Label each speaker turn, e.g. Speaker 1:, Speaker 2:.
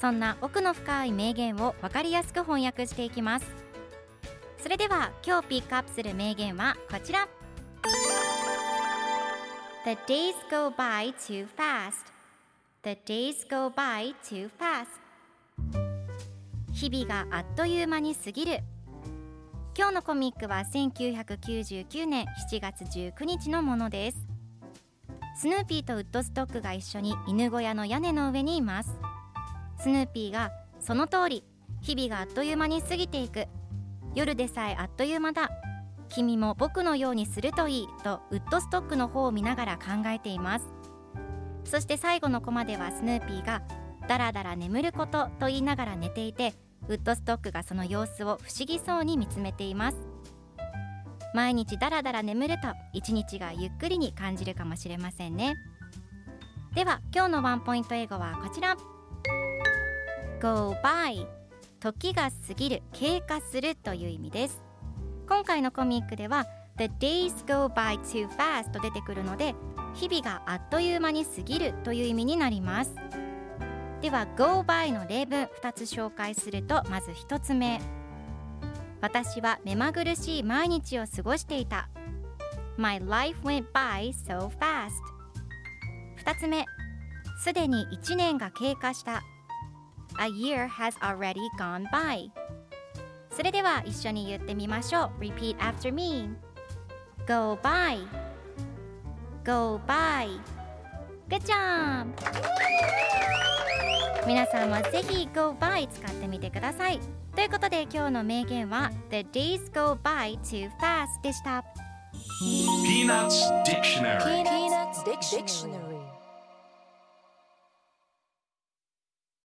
Speaker 1: そんな奥の深い名言を分かりやすく翻訳していきます。それでは今日ピックアップする名言はこちら。The days go by too fast. The days go by too fast. 日々があっという間に過ぎる。今日のコミックは1999年7月19日のものです。スヌーピーとウッドストックが一緒に犬小屋の屋根の上にいます。スヌーピーがその通り日々があっという間に過ぎていく。夜でさえあっという間だ。君も僕のようにするといいとウッドストックの方を見ながら考えています。そして最後のコマではスヌーピーがだらだら眠ることと言いながら寝ていてウッドストックがその様子を不思議そうに見つめています。毎日だらだら眠ると一日がゆっくりに感じるかもしれませんね。では今日のワンポイント英語はこちら。Go by 時が過ぎる経過するという意味です。今回のコミックでは The days go by too fast と出てくるので日々があっという間に過ぎるという意味になります。では Go by の例文2つ紹介するとまず1つ目。私は目まぐるしい毎日を過ごしていた。My life went by so fast 2つ目。すでに1年が経過した。A year has already gone by それでは一緒に言ってみましょう Repeat after me Go by Go by Good job! 皆さんもぜひ Go by 使ってみてくださいということで今日の名言は The days go by too fast でした
Speaker 2: Peanuts Dictionary
Speaker 3: Peanuts Dictionary.